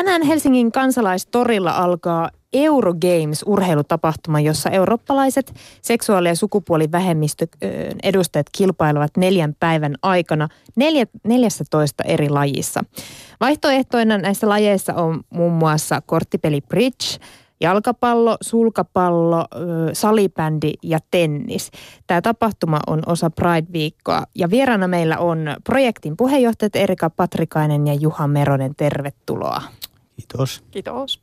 Tänään Helsingin kansalaistorilla alkaa Eurogames urheilutapahtuma, jossa eurooppalaiset seksuaali- ja sukupuolivähemmistö edustajat kilpailevat neljän päivän aikana 14 eri lajissa. Vaihtoehtoina näissä lajeissa on muun muassa korttipeli Bridge, jalkapallo, sulkapallo, salibändi ja tennis. Tämä tapahtuma on osa Pride-viikkoa ja vieraana meillä on projektin puheenjohtajat Erika Patrikainen ja Juha Meronen. Tervetuloa. Kiitos. Kiitos.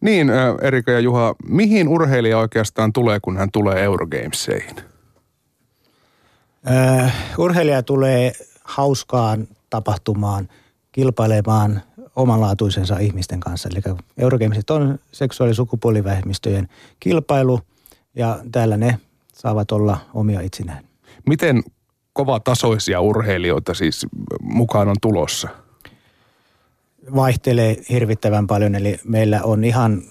Niin, Erika ja Juha, mihin urheilija oikeastaan tulee, kun hän tulee Eurogameseihin? Äh, urheilija tulee hauskaan tapahtumaan kilpailemaan omanlaatuisensa ihmisten kanssa. Eli Eurogamesit on seksuaali- ja sukupuolivähemmistöjen kilpailu ja täällä ne saavat olla omia itsinään. Miten kova tasoisia urheilijoita siis mukaan on tulossa? Vaihtelee hirvittävän paljon, eli meillä on ihan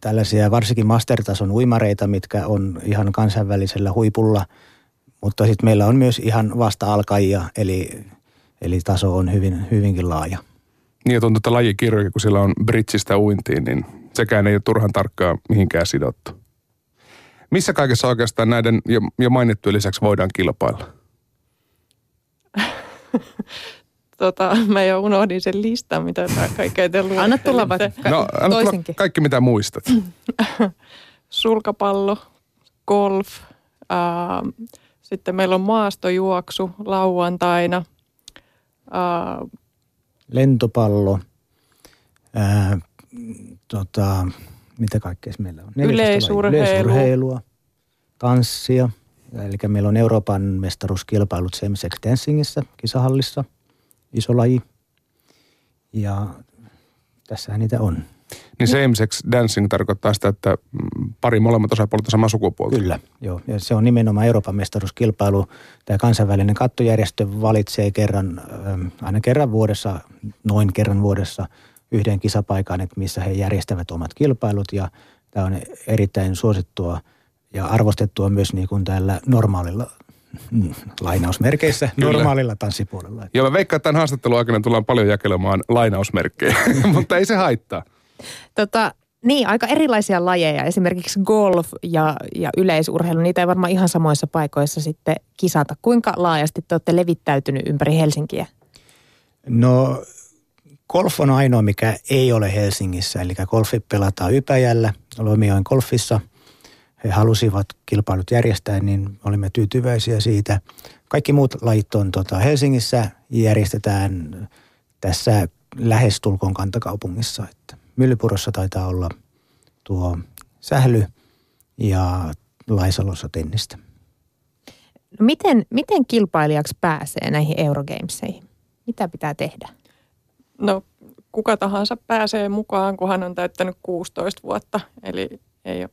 tällaisia varsinkin mastertason uimareita, mitkä on ihan kansainvälisellä huipulla, mutta sitten meillä on myös ihan vasta-alkajia, eli, eli taso on hyvin, hyvinkin laaja. Niin, että on tuota lajikirjoja, kun sillä on britsistä uintiin, niin sekään ei ole turhan tarkkaan mihinkään sidottu. Missä kaikessa oikeastaan näiden jo, jo mainittujen lisäksi voidaan kilpailla? tota, mä jo unohdin sen listan, mitä kaikkea te luette. Anna tulla vaikka no, anna tulla kaikki, mitä muistat. Sulkapallo, golf, äh, sitten meillä on maastojuoksu lauantaina, äh, lentopallo, ää, tota, mitä kaikkea meillä on? Yleisurheilu. Yleisurheilua, tanssia. Eli meillä on Euroopan mestaruuskilpailut same-sex dancingissä, kisahallissa, iso laji. Ja tässähän niitä on. Niin same-sex dancing tarkoittaa sitä, että pari molemmat osapuolet on samaa sukupuolta. Kyllä, joo. Ja se on nimenomaan Euroopan mestaruuskilpailu. Tämä kansainvälinen kattojärjestö valitsee kerran, aina kerran vuodessa, noin kerran vuodessa yhden kisapaikan, että missä he järjestävät omat kilpailut. Ja tämä on erittäin suosittua ja arvostettua myös niin kuin täällä normaalilla lainausmerkeissä Kyllä. normaalilla tanssipuolella. Joo, mä veikkaan, että tämän haastattelun aikana tullaan paljon jakelemaan lainausmerkkejä, mutta ei se haittaa. Tota, niin, aika erilaisia lajeja. Esimerkiksi golf ja, ja yleisurheilu, niitä ei varmaan ihan samoissa paikoissa sitten kisata. Kuinka laajasti te olette levittäytynyt ympäri Helsinkiä? No golf on ainoa, mikä ei ole Helsingissä. Eli golfi pelataan Ypäjällä, Lomioin golfissa. He halusivat kilpailut järjestää, niin olimme tyytyväisiä siitä. Kaikki muut lajit on tota, Helsingissä järjestetään tässä lähestulkoon kantakaupungissa. Että Myllypurossa taitaa olla tuo sähly ja Laisalossa tennistä. No miten, miten kilpailijaksi pääsee näihin Eurogameseihin? Mitä pitää tehdä? No kuka tahansa pääsee mukaan, kun hän on täyttänyt 16 vuotta. Eli ei ole,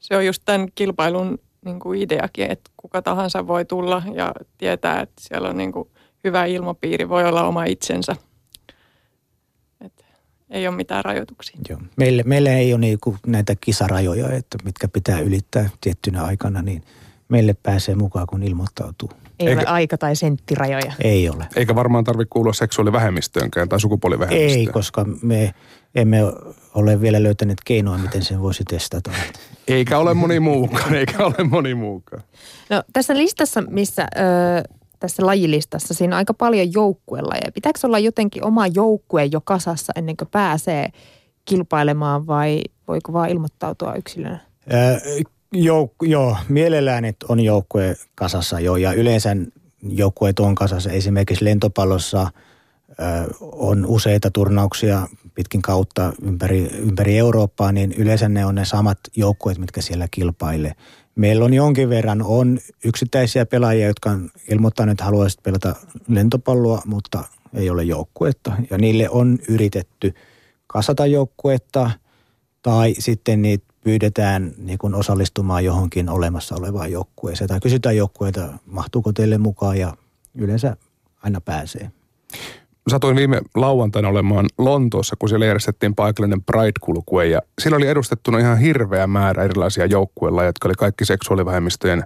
se on just tämän kilpailun niin kuin ideakin, että kuka tahansa voi tulla ja tietää, että siellä on niin kuin hyvä ilmapiiri, voi olla oma itsensä – ei ole mitään rajoituksia. Joo. Meille, meille ei ole niinku näitä kisarajoja, että mitkä pitää ylittää tiettynä aikana, niin meille pääsee mukaan, kun ilmoittautuu. Ei Eikä, ole aika- tai senttirajoja. Ei ole. Eikä varmaan tarvitse kuulua seksuaalivähemmistöönkään tai sukupuolivähemmistöön. Ei, koska me emme ole vielä löytäneet keinoa, miten sen voisi testata. Eikä ole moni muukaan, eikä ole moni muukaan. No tässä listassa, missä... Öö, tässä lajilistassa, siinä on aika paljon joukkuelajeja. Pitääkö olla jotenkin oma joukkue jo kasassa ennen kuin pääsee kilpailemaan vai voiko vaan ilmoittautua yksilönä? Äh, jouk- joo, mielellään että on joukkue kasassa jo ja yleensä joukkueet on kasassa. Esimerkiksi lentopallossa äh, on useita turnauksia pitkin kautta ympäri, ympäri Eurooppaa, niin yleensä ne on ne samat joukkueet, mitkä siellä kilpailee. Meillä on jonkin verran on yksittäisiä pelaajia, jotka on ilmoittaneet, että haluaisivat pelata lentopalloa, mutta ei ole joukkuetta. Ja niille on yritetty kasata joukkuetta tai sitten niitä pyydetään niin kuin osallistumaan johonkin olemassa olevaan joukkueeseen. Tai kysytään joukkueita, mahtuuko teille mukaan ja yleensä aina pääsee satuin viime lauantaina olemaan Lontoossa, kun siellä järjestettiin paikallinen Pride-kulkue ja siellä oli edustettuna ihan hirveä määrä erilaisia joukkueilla, jotka oli kaikki seksuaalivähemmistöjen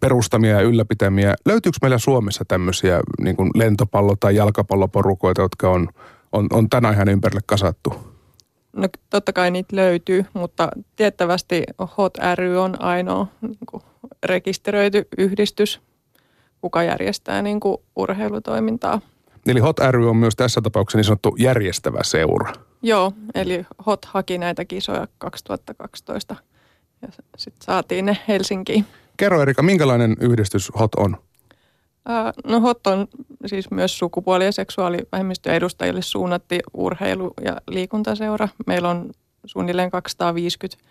perustamia ja ylläpitämiä. Löytyykö meillä Suomessa tämmöisiä niin kuin lentopallo- tai jalkapalloporukoita, jotka on on, on tänä ihan ympärille kasattu? No totta kai niitä löytyy, mutta tiettävästi HOT ry on ainoa niin kuin, rekisteröity yhdistys, kuka järjestää niin kuin, urheilutoimintaa. Eli HOT ry on myös tässä tapauksessa niin sanottu järjestävä seura. Joo, eli HOT haki näitä kisoja 2012 ja sitten saatiin ne Helsinkiin. Kerro Erika, minkälainen yhdistys HOT on? No HOT on siis myös sukupuoli- ja seksuaalivähemmistöjen edustajille suunnatti urheilu- ja liikuntaseura. Meillä on suunnilleen 250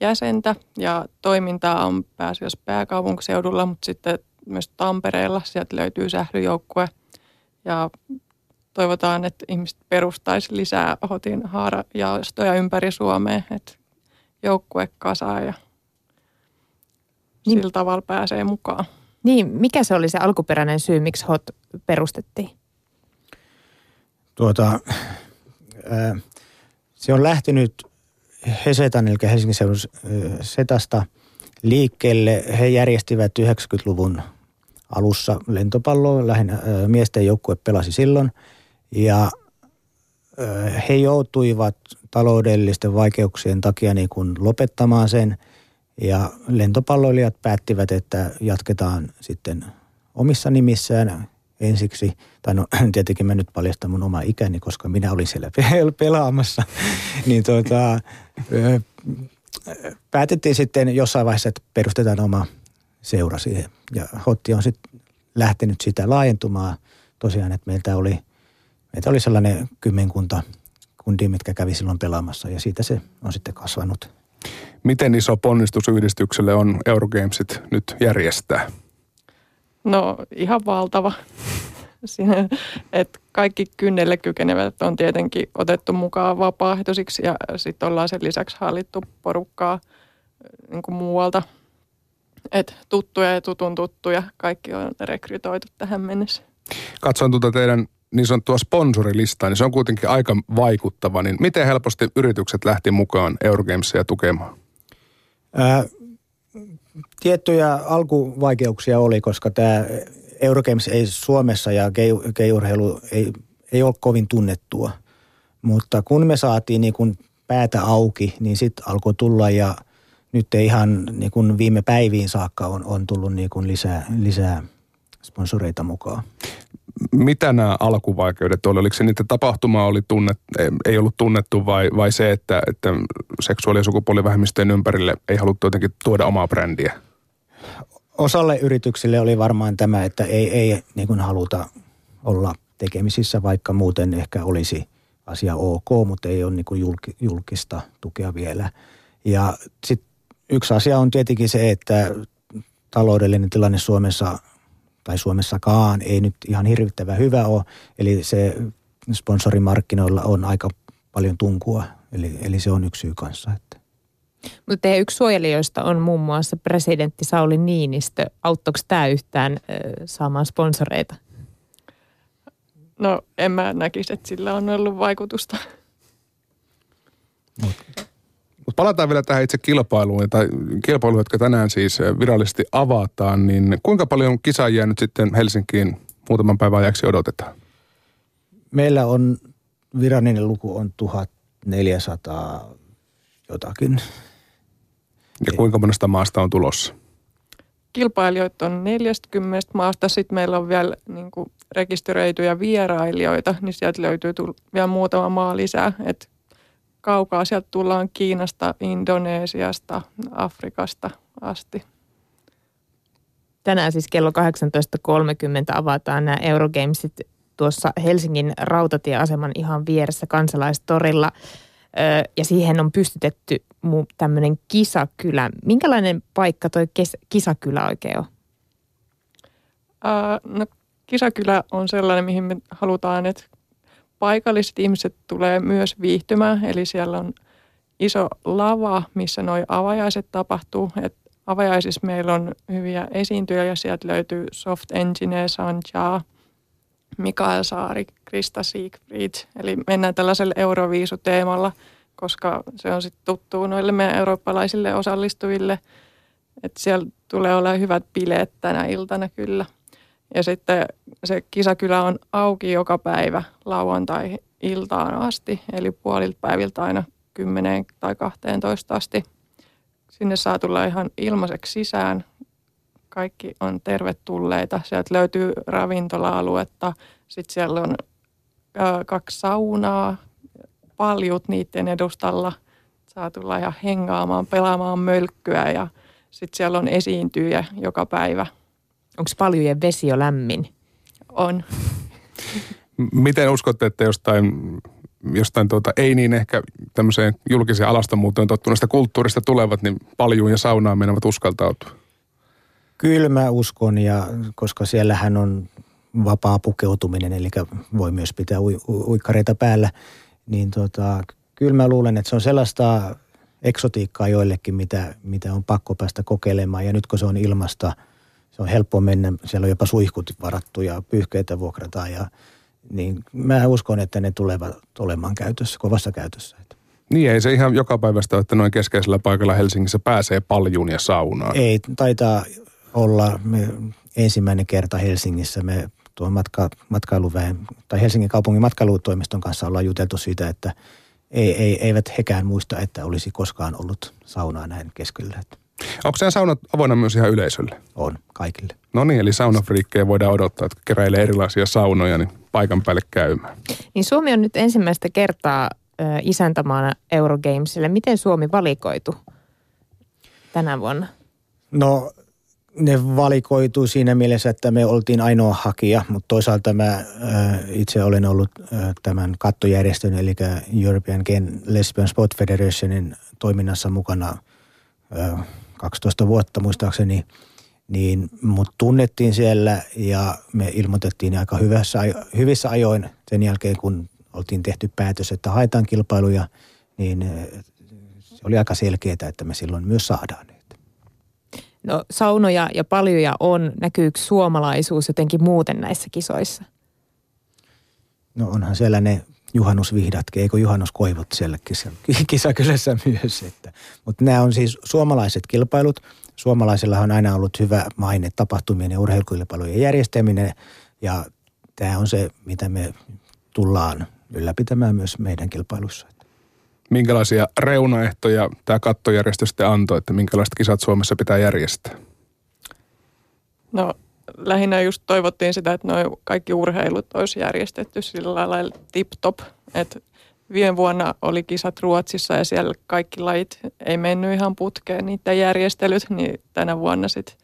jäsentä ja toimintaa on pääasiassa pääkaupunkiseudulla, mutta sitten myös Tampereella. Sieltä löytyy sählyjoukkue ja toivotaan, että ihmiset perustaisi lisää HOTin haarajaostoja ympäri Suomea, että joukkue kasaa ja niin. sillä tavalla pääsee mukaan. Niin, mikä se oli se alkuperäinen syy, miksi HOT perustettiin? Tuota, ää, se on lähtenyt Hesetan, eli Helsingin seudun Setasta liikkeelle. He järjestivät 90-luvun alussa lentopalloa, lähinnä ää, miesten joukkue pelasi silloin. Ja ää, he joutuivat taloudellisten vaikeuksien takia niin kuin lopettamaan sen – ja lentopalloilijat päättivät, että jatketaan sitten omissa nimissään ensiksi. Tai no tietenkin mä nyt paljastan mun oma ikäni, koska minä olin siellä pelaamassa. niin tuota, päätettiin sitten jossain vaiheessa, että perustetaan oma seura siihen. Ja Hotti on sitten lähtenyt sitä laajentumaan tosiaan, että meiltä oli, meiltä oli sellainen kymmenkunta kundia, mitkä kävi silloin pelaamassa ja siitä se on sitten kasvanut Miten iso ponnistus yhdistykselle on Eurogamesit nyt järjestää? No ihan valtava. Siinä, että kaikki kynnelle kykenevät on tietenkin otettu mukaan vapaaehtoisiksi ja sitten ollaan sen lisäksi hallittu porukkaa niin kuin muualta. Et tuttuja ja tutun tuttuja, kaikki on rekrytoitu tähän mennessä. Katsoin tuota teidän niin sanottua sponsorilistaa, niin se on kuitenkin aika vaikuttava. Niin miten helposti yritykset lähti mukaan Eurogamesia tukemaan? Ää, tiettyjä alkuvaikeuksia oli, koska tämä Eurogames ei Suomessa ja keijurheilu ei, ei ole kovin tunnettua. Mutta kun me saatiin niin kuin päätä auki, niin sitten alkoi tulla ja nyt ei ihan niin kuin viime päiviin saakka on, on tullut niin kuin lisää, lisää sponsoreita mukaan mitä nämä alkuvaikeudet oli? Oliko se niitä tapahtuma oli tunnet, ei ollut tunnettu vai, vai se, että, että seksuaali- ja sukupuolivähemmistöjen ympärille ei haluttu jotenkin tuoda omaa brändiä? Osalle yrityksille oli varmaan tämä, että ei, ei niin kuin haluta olla tekemisissä, vaikka muuten ehkä olisi asia ok, mutta ei ole niin kuin julkista tukea vielä. Ja sitten yksi asia on tietenkin se, että taloudellinen tilanne Suomessa tai Suomessakaan ei nyt ihan hirvittävän hyvä ole. Eli se sponsorimarkkinoilla on aika paljon tunkua, eli, eli se on yksi syy kanssa. Että. Mutta teidän yksi suojelijoista on muun muassa presidentti Sauli Niinistö. Auttoiko tämä yhtään saamaan sponsoreita? No en mä näkisi, että sillä on ollut vaikutusta. Mutta palataan vielä tähän itse kilpailuun, tai kilpailuun, jotka tänään siis virallisesti avataan, niin kuinka paljon kisaajia nyt sitten Helsinkiin muutaman päivän ajaksi odotetaan? Meillä on, virallinen luku on 1400 jotakin. Ja kuinka monesta maasta on tulossa? Kilpailijoita on 40 maasta. Sitten meillä on vielä niin kuin rekisteröityjä vierailijoita, niin sieltä löytyy vielä muutama maa lisää. Et kaukaa. Sieltä tullaan Kiinasta, Indonesiasta, Afrikasta asti. Tänään siis kello 18.30 avataan nämä Eurogamesit tuossa Helsingin rautatieaseman ihan vieressä kansalaistorilla. Ja siihen on pystytetty tämmöinen kisakylä. Minkälainen paikka toi kisakylä oikein on? no, kisakylä on sellainen, mihin me halutaan, että paikalliset ihmiset tulee myös viihtymään, eli siellä on iso lava, missä nuo avajaiset tapahtuu. Et avajaisissa meillä on hyviä esiintyjä ja sieltä löytyy Soft Engine, Sanja, Mikael Saari, Krista Siegfried. Eli mennään tällaisella Euroviisuteemalla, koska se on sitten tuttu noille meidän eurooppalaisille osallistujille. Että siellä tulee olla hyvät bileet tänä iltana kyllä. Ja sitten se kisakylä on auki joka päivä lauantai-iltaan asti, eli puolilta päiviltä aina 10 tai 12 asti. Sinne saa tulla ihan ilmaiseksi sisään. Kaikki on tervetulleita. Sieltä löytyy ravintola-aluetta. Sitten siellä on kaksi saunaa, paljut niiden edustalla. Saa tulla ihan hengaamaan, pelaamaan mölkkyä ja sitten siellä on esiintyjä joka päivä. Onko paljujen vesi jo lämmin? On. Miten uskotte, että jostain, jostain tuota, ei niin ehkä tämmöiseen julkiseen alastomuuteen tottuneesta kulttuurista tulevat, niin paljuun ja saunaan menevät uskaltautua? Kyllä mä uskon, ja koska siellähän on vapaa pukeutuminen, eli voi myös pitää ui, uikkareita päällä, niin tota, kyllä mä luulen, että se on sellaista eksotiikkaa joillekin, mitä, mitä on pakko päästä kokeilemaan. Ja nyt kun se on ilmasta, on helppo mennä, siellä on jopa suihkut varattu ja pyyhkeitä vuokrataan. Ja, niin mä uskon, että ne tulevat olemaan käytössä, kovassa käytössä. Niin ei se ihan joka päivästä, että noin keskeisellä paikalla Helsingissä pääsee paljuun ja saunaan. Ei, taitaa olla me ensimmäinen kerta Helsingissä. Me tuon matka, matkailuväen, tai Helsingin kaupungin matkailutoimiston kanssa ollaan juteltu siitä, että ei, ei, eivät hekään muista, että olisi koskaan ollut saunaa näin keskellä. Onko se saunat avoinna myös ihan yleisölle? On, kaikille. No niin, eli saunafriikkejä voidaan odottaa, että keräilee erilaisia saunoja niin paikan päälle käymään. Niin Suomi on nyt ensimmäistä kertaa ö, isäntämaana Eurogamesille. Miten Suomi valikoitu tänä vuonna? No ne valikoituu siinä mielessä, että me oltiin ainoa hakija, mutta toisaalta mä äh, itse olen ollut äh, tämän kattojärjestön, eli European Gay Lesbian Sport Federationin toiminnassa mukana äh, 12 vuotta muistaakseni, niin mut tunnettiin siellä ja me ilmoitettiin aika hyvässä, hyvissä ajoin sen jälkeen, kun oltiin tehty päätös, että haetaan kilpailuja, niin se oli aika selkeää, että me silloin myös saadaan. No saunoja ja paljuja on. Näkyykö suomalaisuus jotenkin muuten näissä kisoissa? No onhan siellä ne juhannusvihdatkin, eikö juhannuskoivut siellä kisakylässä myös. Että. Mutta nämä on siis suomalaiset kilpailut. Suomalaisilla on aina ollut hyvä maine tapahtumien ja urheilukilpailujen järjestäminen. Ja tämä on se, mitä me tullaan ylläpitämään myös meidän kilpailussa minkälaisia reunaehtoja tämä kattojärjestö sitten antoi, että minkälaiset kisat Suomessa pitää järjestää? No lähinnä just toivottiin sitä, että noin kaikki urheilut olisi järjestetty sillä lailla tip-top, että viime vuonna oli kisat Ruotsissa ja siellä kaikki lajit ei mennyt ihan putkeen niiden järjestelyt, niin tänä vuonna sitten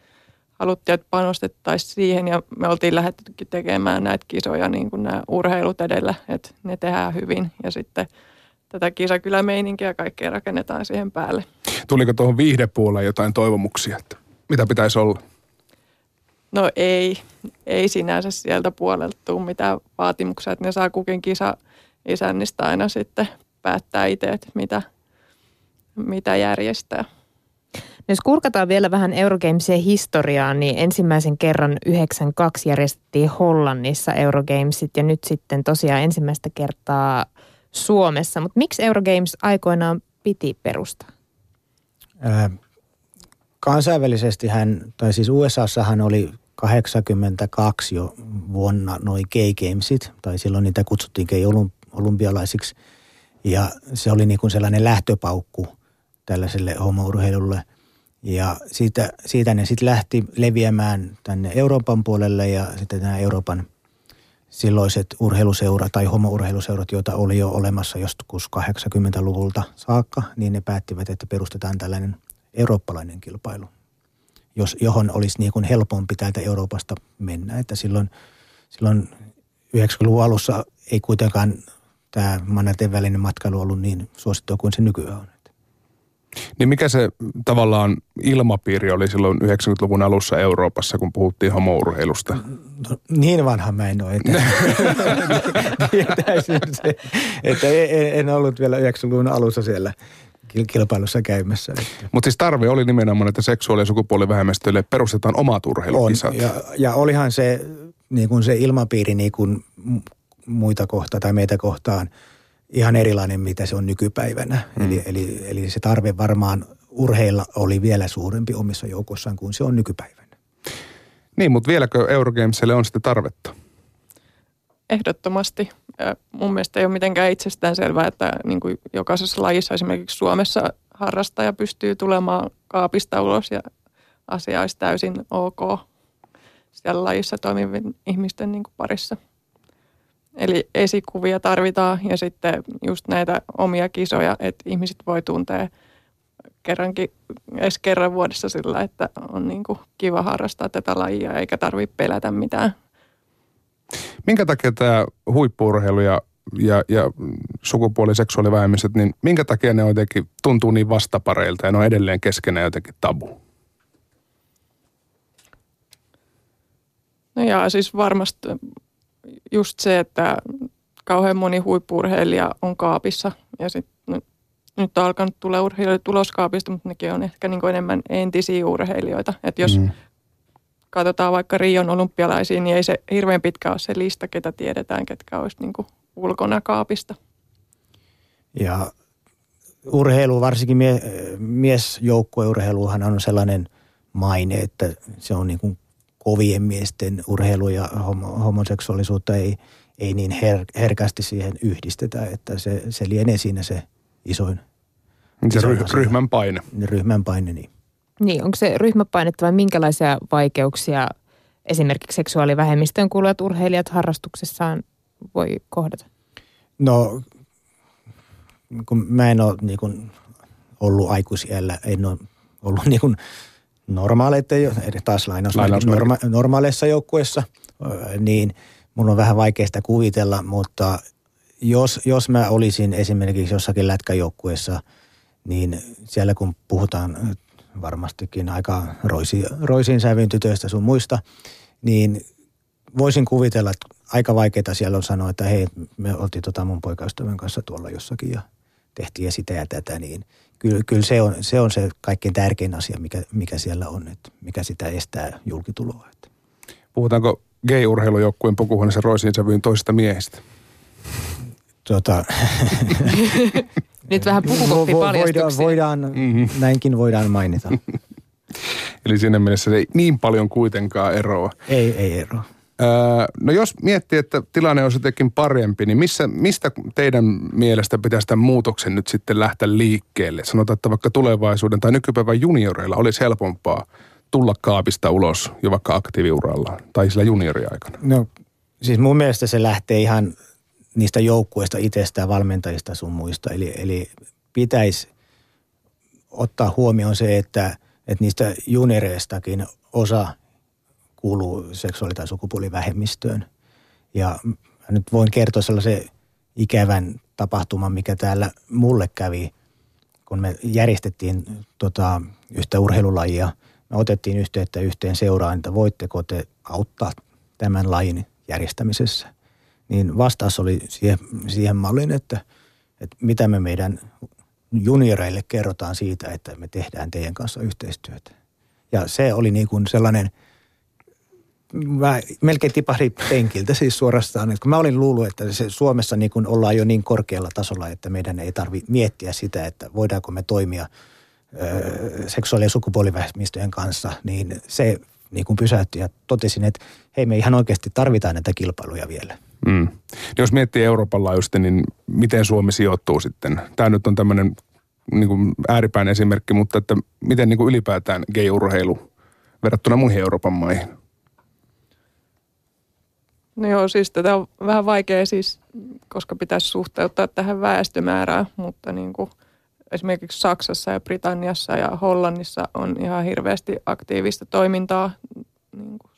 haluttiin, että panostettaisiin siihen ja me oltiin lähdettykin tekemään näitä kisoja niin kuin nämä urheilut edellä, että ne tehdään hyvin ja sitten – tätä kisakylämeininkiä kaikkea rakennetaan siihen päälle. Tuliko tuohon viihdepuoleen jotain toivomuksia, että mitä pitäisi olla? No ei, ei sinänsä sieltä puolelta tule mitään vaatimuksia, että ne saa kukin kisa isännistä aina sitten päättää itse, että mitä, mitä järjestää. Jos kurkataan vielä vähän Eurogamesien historiaa, niin ensimmäisen kerran 92 järjestettiin Hollannissa Eurogamesit ja nyt sitten tosiaan ensimmäistä kertaa – Suomessa, mutta miksi Eurogames aikoinaan piti perustaa? Ää, kansainvälisesti hän, tai siis USAssahan oli 82 jo vuonna noin gay gamesit, tai silloin niitä kutsuttiin gay olympialaisiksi. Ja se oli niin kuin sellainen lähtöpaukku tällaiselle homourheilulle. Ja siitä, siitä ne sitten lähti leviämään tänne Euroopan puolelle ja sitten nämä Euroopan – silloiset urheiluseurat tai homourheiluseurat, joita oli jo olemassa joskus 80-luvulta saakka, niin ne päättivät, että perustetaan tällainen eurooppalainen kilpailu, jos, johon olisi niin kuin helpompi täältä Euroopasta mennä. Että silloin, silloin 90-luvun alussa ei kuitenkaan tämä mannerten välinen matkailu ollut niin suosittua kuin se nykyään on. Niin mikä se tavallaan ilmapiiri oli silloin 90-luvun alussa Euroopassa, kun puhuttiin homourheilusta? No, niin vanha mä en ole, että, se, että en ollut vielä 90-luvun alussa siellä kilpailussa käymässä. Mutta siis tarve oli nimenomaan, että seksuaali- ja sukupuolivähemmistöille perustetaan omat urheilukisat. On, ja, ja olihan se, niin kuin se ilmapiiri niin kuin muita kohtaan tai meitä kohtaan – ihan erilainen, mitä se on nykypäivänä. Mm. Eli, eli, eli se tarve varmaan urheilla oli vielä suurempi omissa joukossaan kuin se on nykypäivänä. Niin, mutta vieläkö Eurogamesille on sitten tarvetta? Ehdottomasti. Mun mielestä ei ole mitenkään itsestään selvää, että niin kuin jokaisessa lajissa esimerkiksi Suomessa harrastaja pystyy tulemaan kaapista ulos ja asia olisi täysin ok siellä lajissa toimivien ihmisten niin kuin parissa. Eli esikuvia tarvitaan ja sitten just näitä omia kisoja, että ihmiset voi tuntea kerrankin, edes kerran vuodessa sillä, että on niin kuin kiva harrastaa tätä lajia eikä tarvitse pelätä mitään. Minkä takia tämä huippuurheilu ja, ja, ja sukupuoli- seksuaalivähemmistöt, niin minkä takia ne jotenkin tuntuu niin vastapareilta ja ne on edelleen keskenään jotenkin tabu? No ja siis varmasti just se, että kauhean moni huippuurheilija on kaapissa ja sitten nyt on alkanut tulla urheilijoita tuloskaapista, mutta nekin on ehkä niin enemmän entisiä urheilijoita. Että jos mm. Katsotaan vaikka Rion olympialaisiin, niin ei se hirveän pitkä ole se lista, ketä tiedetään, ketkä olisi niin kuin ulkona kaapista. Ja urheilu, varsinkin mie, miesjoukkueurheiluhan on sellainen maine, että se on niin kuin kovien miesten urheilu ja homoseksuaalisuutta ei, ei niin her, herkästi siihen yhdistetä, että se, se lienee siinä se isoin. Se isoin ryhmän paine. Ryhmän paine, niin. Niin, onko se ryhmäpainetta vai minkälaisia vaikeuksia esimerkiksi seksuaalivähemmistöön kuuluvat urheilijat harrastuksessaan voi kohdata? No, kun mä en ole niin kuin, ollut aikuisiellä, en ole ollut niin kuin, normaaleiden, taas lainausmerkit, norma, normaaleissa joukkueissa, niin mun on vähän vaikeasta kuvitella, mutta jos, jos mä olisin esimerkiksi jossakin lätkäjoukkueessa, niin siellä kun puhutaan varmastikin aika roisi, roisiin sävyyn tytöistä sun muista, niin voisin kuvitella, että aika vaikeaa siellä on sanoa, että hei, me oltiin tota mun poikaystävän kanssa tuolla jossakin ja tehtiin sitä ja tätä, niin – kyllä, kyllä se, on, se on se kaikkein tärkein asia, mikä, mikä siellä on, että mikä sitä estää julkituloa. Että. Puhutaanko gay-urheilujoukkueen pukuhuoneessa roisiin sävyyn toisista miehistä? Tota, Nyt vähän pukukoppi vo, voidaan, voidaan mm-hmm. näinkin voidaan mainita. Eli siinä mielessä ei niin paljon kuitenkaan eroa. Ei, ei eroa. No jos miettii, että tilanne olisi jotenkin parempi, niin missä, mistä teidän mielestä pitäisi tämän muutoksen nyt sitten lähteä liikkeelle? Sanotaan, että vaikka tulevaisuuden tai nykypäivän junioreilla olisi helpompaa tulla kaapista ulos jo vaikka aktiiviuralla tai sillä junioriaikana. No siis mun mielestä se lähtee ihan niistä joukkueista itsestään, valmentajista sun muista. Eli, eli pitäisi ottaa huomioon se, että, että niistä junioreistakin osa kuuluu seksuaali- tai sukupuolivähemmistöön. Ja nyt voin kertoa sellaisen ikävän tapahtuman, mikä täällä mulle kävi, kun me järjestettiin tota, yhtä urheilulajia. Me otettiin yhteyttä yhteen seuraan, että voitteko te auttaa tämän lajin järjestämisessä. Niin vastaus oli siihen, siihen malliin, että, että mitä me meidän junioreille kerrotaan siitä, että me tehdään teidän kanssa yhteistyötä. Ja se oli niin kuin sellainen – mä melkein tipahdin penkiltä siis suorastaan. Että kun mä olin luullut, että se Suomessa niin kun ollaan jo niin korkealla tasolla, että meidän ei tarvitse miettiä sitä, että voidaanko me toimia ö, seksuaali- ja sukupuolivähemmistöjen kanssa, niin se niin kuin pysäytti ja totesin, että hei me ihan oikeasti tarvitaan näitä kilpailuja vielä. Mm. Jos miettii Euroopan laajuisesti, niin miten Suomi sijoittuu sitten? Tämä nyt on tämmöinen niin kuin ääripään esimerkki, mutta että miten niin kuin ylipäätään gay-urheilu verrattuna muihin Euroopan maihin? No joo, siis tätä on vähän vaikea siis, koska pitäisi suhteuttaa tähän väestömäärään, mutta niin kuin esimerkiksi Saksassa ja Britanniassa ja Hollannissa on ihan hirveästi aktiivista toimintaa niin kuin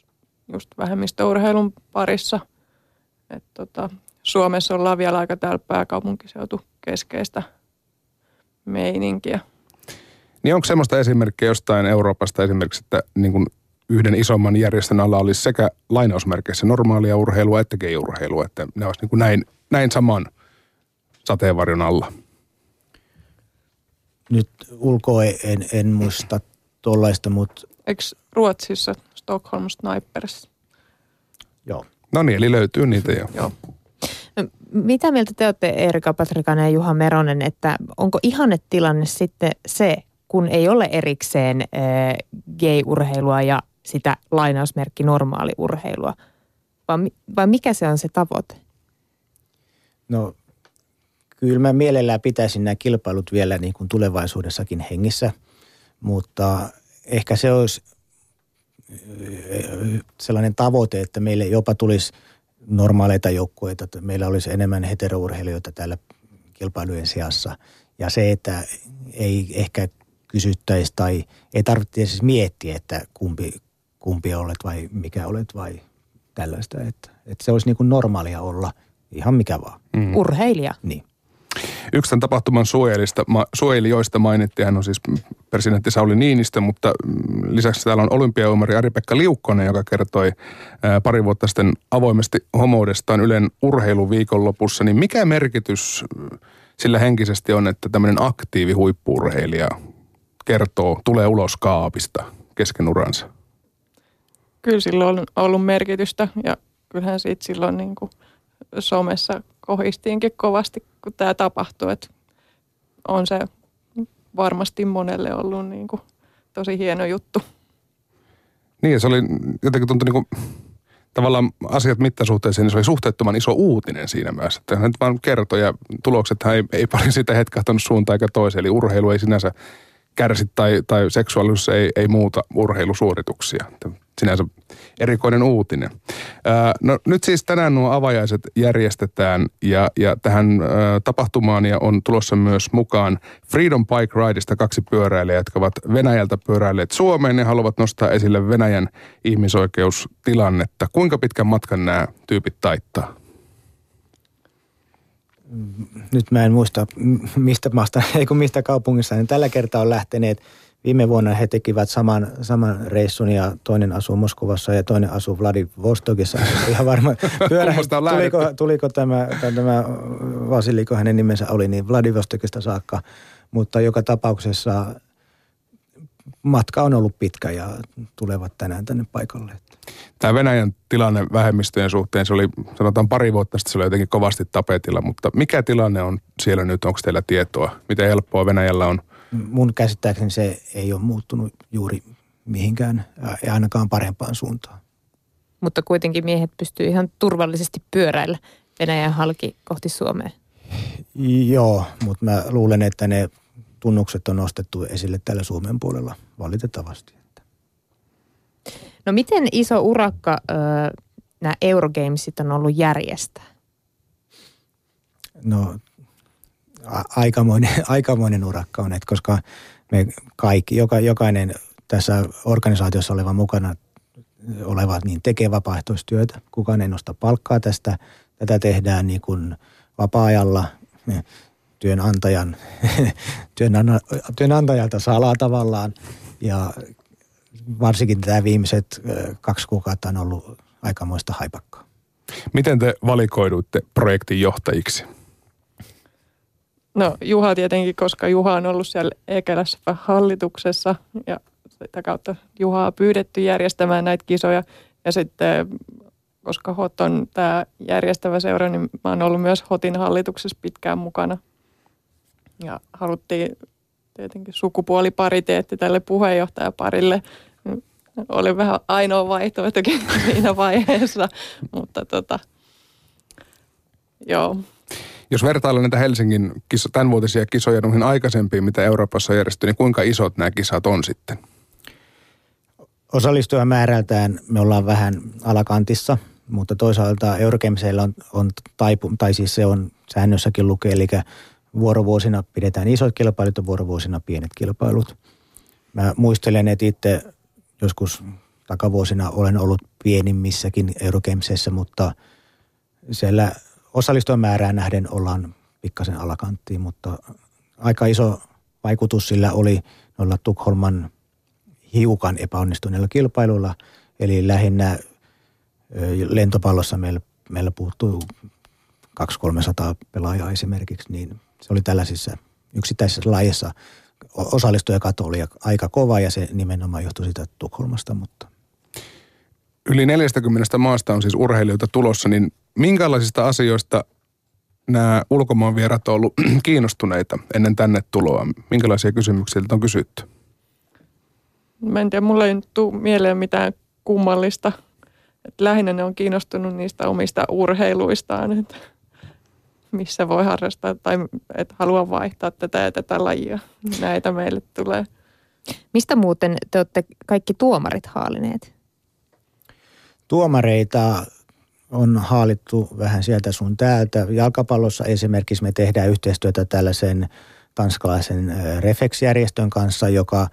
just vähemmistöurheilun parissa. Et tota, Suomessa ollaan vielä aika täällä pääkaupunkiseutu keskeistä meininkiä. Niin onko semmoista esimerkkiä jostain Euroopasta esimerkiksi, että niin kuin yhden isomman järjestön alla olisi sekä lainausmerkeissä normaalia urheilua että gay-urheilua, että ne olisi niin kuin näin, näin saman sateenvarjon alla. Nyt ulkoa en, en muista tuollaista, mutta... Eikö Ruotsissa Stockholm Snipers? Joo. No niin, eli löytyy niitä jo. Joo. Mitä mieltä te olette Erika Patrikanen ja Juha Meronen, että onko ihannetilanne sitten se, kun ei ole erikseen äh, gay-urheilua ja sitä lainausmerkki normaaliurheilua? Vai, vai mikä se on se tavoite? No kyllä mä mielellään pitäisin nämä kilpailut vielä niin kuin tulevaisuudessakin hengissä, mutta ehkä se olisi sellainen tavoite, että meille jopa tulisi normaaleita joukkueita, että meillä olisi enemmän heterourheilijoita täällä kilpailujen sijassa. Ja se, että ei ehkä kysyttäisi tai ei tarvitse siis miettiä, että kumpi, kumpi olet vai mikä olet vai tällaista. Että, että se olisi niin kuin normaalia olla ihan mikä vaan. Mm. Urheilija. Niin. Yksi tämän tapahtuman ma, suojelijoista mainittiin, hän on siis presidentti Sauli Niinistö, mutta lisäksi täällä on olympiaumari Ari-Pekka Liukkonen, joka kertoi ää, pari vuotta sitten avoimesti homoudestaan Ylen urheiluviikonlopussa. Niin mikä merkitys sillä henkisesti on, että tämmöinen aktiivi huippuurheilija kertoo, tulee ulos kaapista kesken uransa? Kyllä sillä on ollut merkitystä ja kyllähän siitä silloin niin kuin somessa kohistiinkin kovasti, kun tämä tapahtui. Että on se varmasti monelle ollut niin kuin tosi hieno juttu. Niin, se oli jotenkin tuntui niin kuin, tavallaan asiat mittasuhteeseen, niin se oli suhteettoman iso uutinen siinä myös. Että hän vaan kertoi ja tuloksethan ei, ei paljon sitä hetkahtanut suuntaan eikä toiseen. Eli urheilu ei sinänsä kärsi tai, tai seksuaalisuus ei, ei muuta urheilusuorituksia. Sinänsä erikoinen uutinen. no nyt siis tänään nuo avajaiset järjestetään ja, ja tähän tapahtumaan ja on tulossa myös mukaan Freedom Bike Rideista kaksi pyöräilijää, jotka ovat Venäjältä pyöräilleet Suomeen ja haluavat nostaa esille Venäjän ihmisoikeustilannetta. Kuinka pitkän matkan nämä tyypit taittaa? nyt mä en muista mistä maasta, ei kun mistä kaupungissa, niin tällä kertaa on lähteneet. Viime vuonna he tekivät saman, saman reissun ja toinen asuu Moskovassa ja toinen asuu Vladivostokissa. Ihan varma pyörä, tuliko, tuliko tämä, tämä Vasiliko hänen nimensä oli, niin Vladivostokista saakka. Mutta joka tapauksessa matka on ollut pitkä ja tulevat tänään tänne paikalle. Tämä Venäjän tilanne vähemmistöjen suhteen, se oli sanotaan pari vuotta sitten, se oli jotenkin kovasti tapetilla, mutta mikä tilanne on siellä nyt, onko teillä tietoa? Miten helppoa Venäjällä on? Mun käsittääkseni se ei ole muuttunut juuri mihinkään, ja ainakaan parempaan suuntaan. Mutta kuitenkin miehet pystyy ihan turvallisesti pyöräillä Venäjän halki kohti Suomea. Joo, mutta mä luulen, että ne tunnukset on nostettu esille täällä Suomen puolella valitettavasti. No miten iso urakka ö, nämä Eurogamesit on ollut järjestää? No aikamoinen, aikamoinen urakka on, että koska me kaikki, joka, jokainen tässä organisaatiossa oleva mukana olevat niin tekee vapaaehtoistyötä. Kukaan ei nosta palkkaa tästä. Tätä tehdään niin kuin vapaa-ajalla työnantajan, työnantajalta salaa tavallaan. Ja varsinkin tämä viimeiset kaksi kuukautta on ollut aikamoista haipakkaa. Miten te valikoiduitte projektin johtajiksi? No Juha tietenkin, koska Juha on ollut siellä Ekelässä hallituksessa ja sitä kautta Juhaa pyydetty järjestämään näitä kisoja. Ja sitten koska HOT on tämä järjestävä seura, niin mä oon ollut myös HOTin hallituksessa pitkään mukana. Ja haluttiin tietenkin sukupuolipariteetti tälle puheenjohtajaparille. Oli vähän ainoa vaihtoehtokin siinä vaiheessa, mutta tota, joo. Jos vertaillaan näitä Helsingin kiso, tämänvuotisia kisoja noihin aikaisempiin, mitä Euroopassa on järjestetty, niin kuinka isot nämä kisat on sitten? Osallistujamäärältään me ollaan vähän alakantissa, mutta toisaalta Eurogameseilla on, on taipu, tai siis se on säännössäkin lukee, eli vuorovuosina pidetään isot kilpailut ja vuorovuosina pienet kilpailut. Mä muistelen, että itse joskus takavuosina olen ollut pienimmissäkin Eurogamesissa, mutta siellä osallistujamäärään nähden ollaan pikkasen alakanttiin, mutta aika iso vaikutus sillä oli noilla Tukholman hiukan epäonnistuneilla kilpailuilla. Eli lähinnä lentopallossa meillä, meillä puuttuu 200-300 pelaajaa esimerkiksi, niin se oli tällaisissa yksittäisissä lajeissa osallistujakato oli aika kova ja se nimenomaan johtui siitä Tukholmasta, mutta Yli 40 maasta on siis urheilijoita tulossa, niin minkälaisista asioista nämä ulkomaan vierat on ollut kiinnostuneita ennen tänne tuloa? Minkälaisia kysymyksiä on kysytty? Mä en tiedä, mulle ei tule mieleen mitään kummallista. Et lähinnä ne on kiinnostunut niistä omista urheiluistaan, että missä voi harrastaa tai että haluaa vaihtaa tätä ja tätä lajia. Näitä meille tulee. Mistä muuten te olette kaikki tuomarit haalineet? Tuomareita on haalittu vähän sieltä sun täältä. Jalkapallossa esimerkiksi me tehdään yhteistyötä tällaisen tanskalaisen Reflex-järjestön kanssa, joka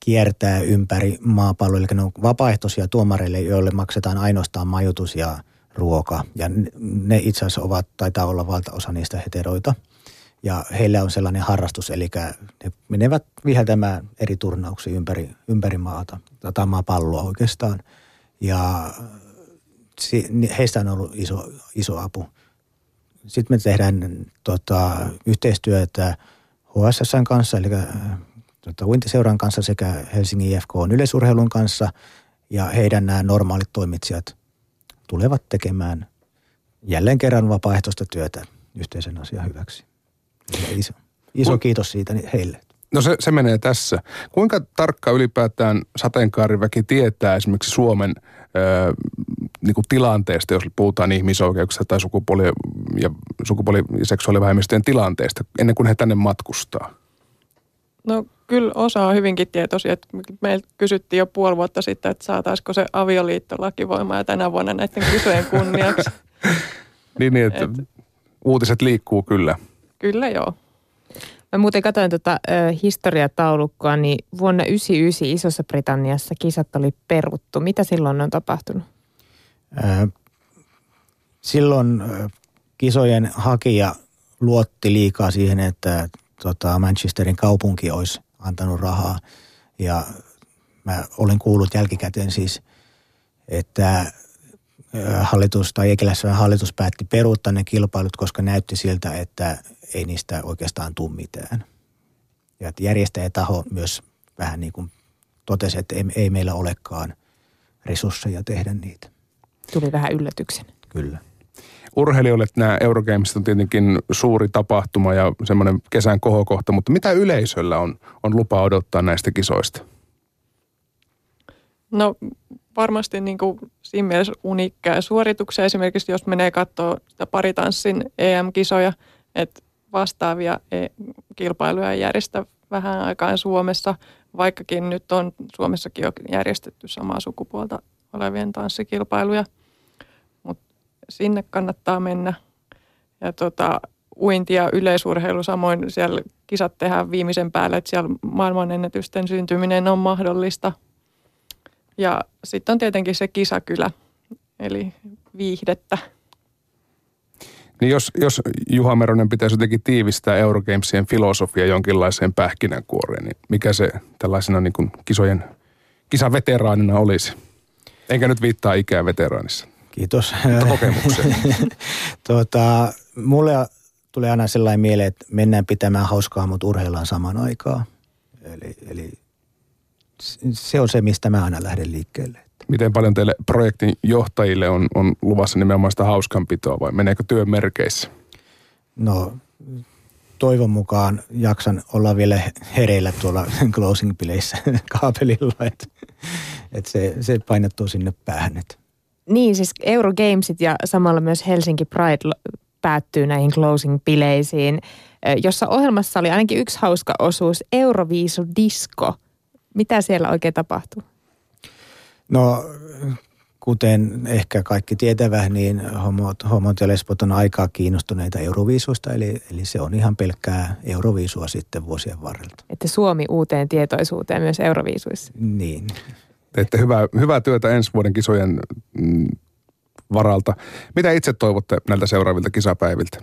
kiertää ympäri maapalloa. Eli ne on vapaaehtoisia tuomareille, joille maksetaan ainoastaan majoitus ja ruoka. Ja ne itse asiassa ovat, taitaa olla valtaosa niistä heteroita. Ja heillä on sellainen harrastus, eli ne menevät viheltämään eri turnauksia ympäri, ympäri maata, tai maapalloa oikeastaan. Ja heistä on ollut iso, iso apu. Sitten me tehdään tota, yhteistyötä HSSn kanssa, eli tota, uintiseuran kanssa sekä Helsingin IFK on yleisurheilun kanssa. Ja heidän nämä normaalit toimitsijat tulevat tekemään jälleen kerran vapaaehtoista työtä yhteisen asian hyväksi. Ja iso, iso kiitos siitä heille. No se, se menee tässä. Kuinka tarkka ylipäätään sateenkaariväki tietää esimerkiksi Suomen ö, niin kuin tilanteesta, jos puhutaan ihmisoikeuksista tai sukupuoli- ja sukupuoli- ja seksuaalivähemmistöjen tilanteesta, ennen kuin he tänne matkustaa? No kyllä osa on hyvinkin tietoisia. Meiltä kysyttiin jo puoli vuotta sitten, että saataisiko se avioliittolaki voimaan ja tänä vuonna näiden kysyjen kunniaksi. niin, niin, että Et, uutiset liikkuu kyllä. Kyllä joo. Mä muuten katsoin tuota ö, historiataulukkoa, niin vuonna 1999 Isossa Britanniassa kisat oli peruttu. Mitä silloin on tapahtunut? Silloin kisojen hakija luotti liikaa siihen, että tota, Manchesterin kaupunki olisi antanut rahaa. Ja mä olen kuullut jälkikäteen siis, että hallitus tai Ekelässä hallitus päätti peruuttaa ne kilpailut, koska näytti siltä, että ei niistä oikeastaan tule mitään. Ja järjestäjätaho myös vähän niin kuin totesi, että ei, ei meillä olekaan resursseja tehdä niitä. Tuli vähän yllätyksen. Kyllä. Urheilijoille nämä Eurogamesit on tietenkin suuri tapahtuma ja semmoinen kesän kohokohta, mutta mitä yleisöllä on, on lupa odottaa näistä kisoista? No varmasti niin kuin siinä mielessä uniikkia suorituksia. Esimerkiksi jos menee katsoa sitä paritanssin EM-kisoja, että vastaavia e- kilpailuja järjestä vähän aikaan Suomessa, vaikkakin nyt on Suomessakin jo järjestetty samaa sukupuolta olevien tanssikilpailuja. Sinne kannattaa mennä. Ja tota, uinti ja yleisurheilu samoin siellä kisat tehdään viimeisen päälle, että siellä maailmanennätysten syntyminen on mahdollista. Ja sitten on tietenkin se kisakylä, eli viihdettä. Niin jos, jos Juha Meronen pitäisi jotenkin tiivistää Eurogamesien filosofia jonkinlaiseen pähkinänkuoreen, niin mikä se tällaisena niin kuin kisojen kisaveteraanina olisi? Enkä nyt viittaa ikään veteraanissa. Kiitos. kokemukseen. tuota, mulle tulee aina sellainen mieleen, että mennään pitämään hauskaa, mutta urheillaan saman aikaa. Eli, eli se on se, mistä mä aina lähden liikkeelle. Miten paljon teille projektin johtajille on, on luvassa nimenomaan sitä hauskanpitoa vai meneekö työn merkeissä? No toivon mukaan jaksan olla vielä hereillä tuolla closing-bileissä kaapelilla, että et se, se painottuu sinne päähän. Et. Niin, siis Eurogamesit ja samalla myös Helsinki Pride päättyy näihin closing-bileisiin, jossa ohjelmassa oli ainakin yksi hauska osuus, Euroviisu Disco. Mitä siellä oikein tapahtuu? No kuten ehkä kaikki tietävät, niin homot, homot ja lesbot on aikaa kiinnostuneita Euroviisusta, eli, eli se on ihan pelkkää Euroviisua sitten vuosien varrelta. Että Suomi uuteen tietoisuuteen myös Euroviisuissa. Niin. Teette hyvää, hyvää työtä ensi vuoden kisojen mm, varalta. Mitä itse toivotte näiltä seuraavilta kisapäiviltä?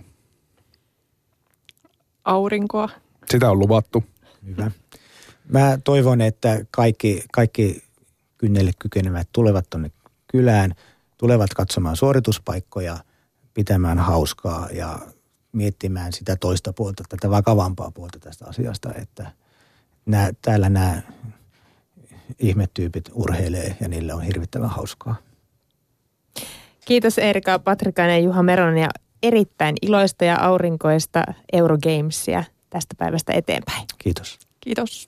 Aurinkoa. Sitä on luvattu. Hyvä. Mä toivon, että kaikki, kaikki kynnelle kykenevät tulevat tuonne kylään, tulevat katsomaan suorituspaikkoja, pitämään hauskaa ja miettimään sitä toista puolta, tätä vakavampaa puolta tästä asiasta, että nämä, täällä nämä ihmetyypit urheilee ja niillä on hirvittävän hauskaa. Kiitos Erika Patrikainen ja Juha Meronen ja erittäin iloista ja aurinkoista Eurogamesia tästä päivästä eteenpäin. Kiitos. Kiitos.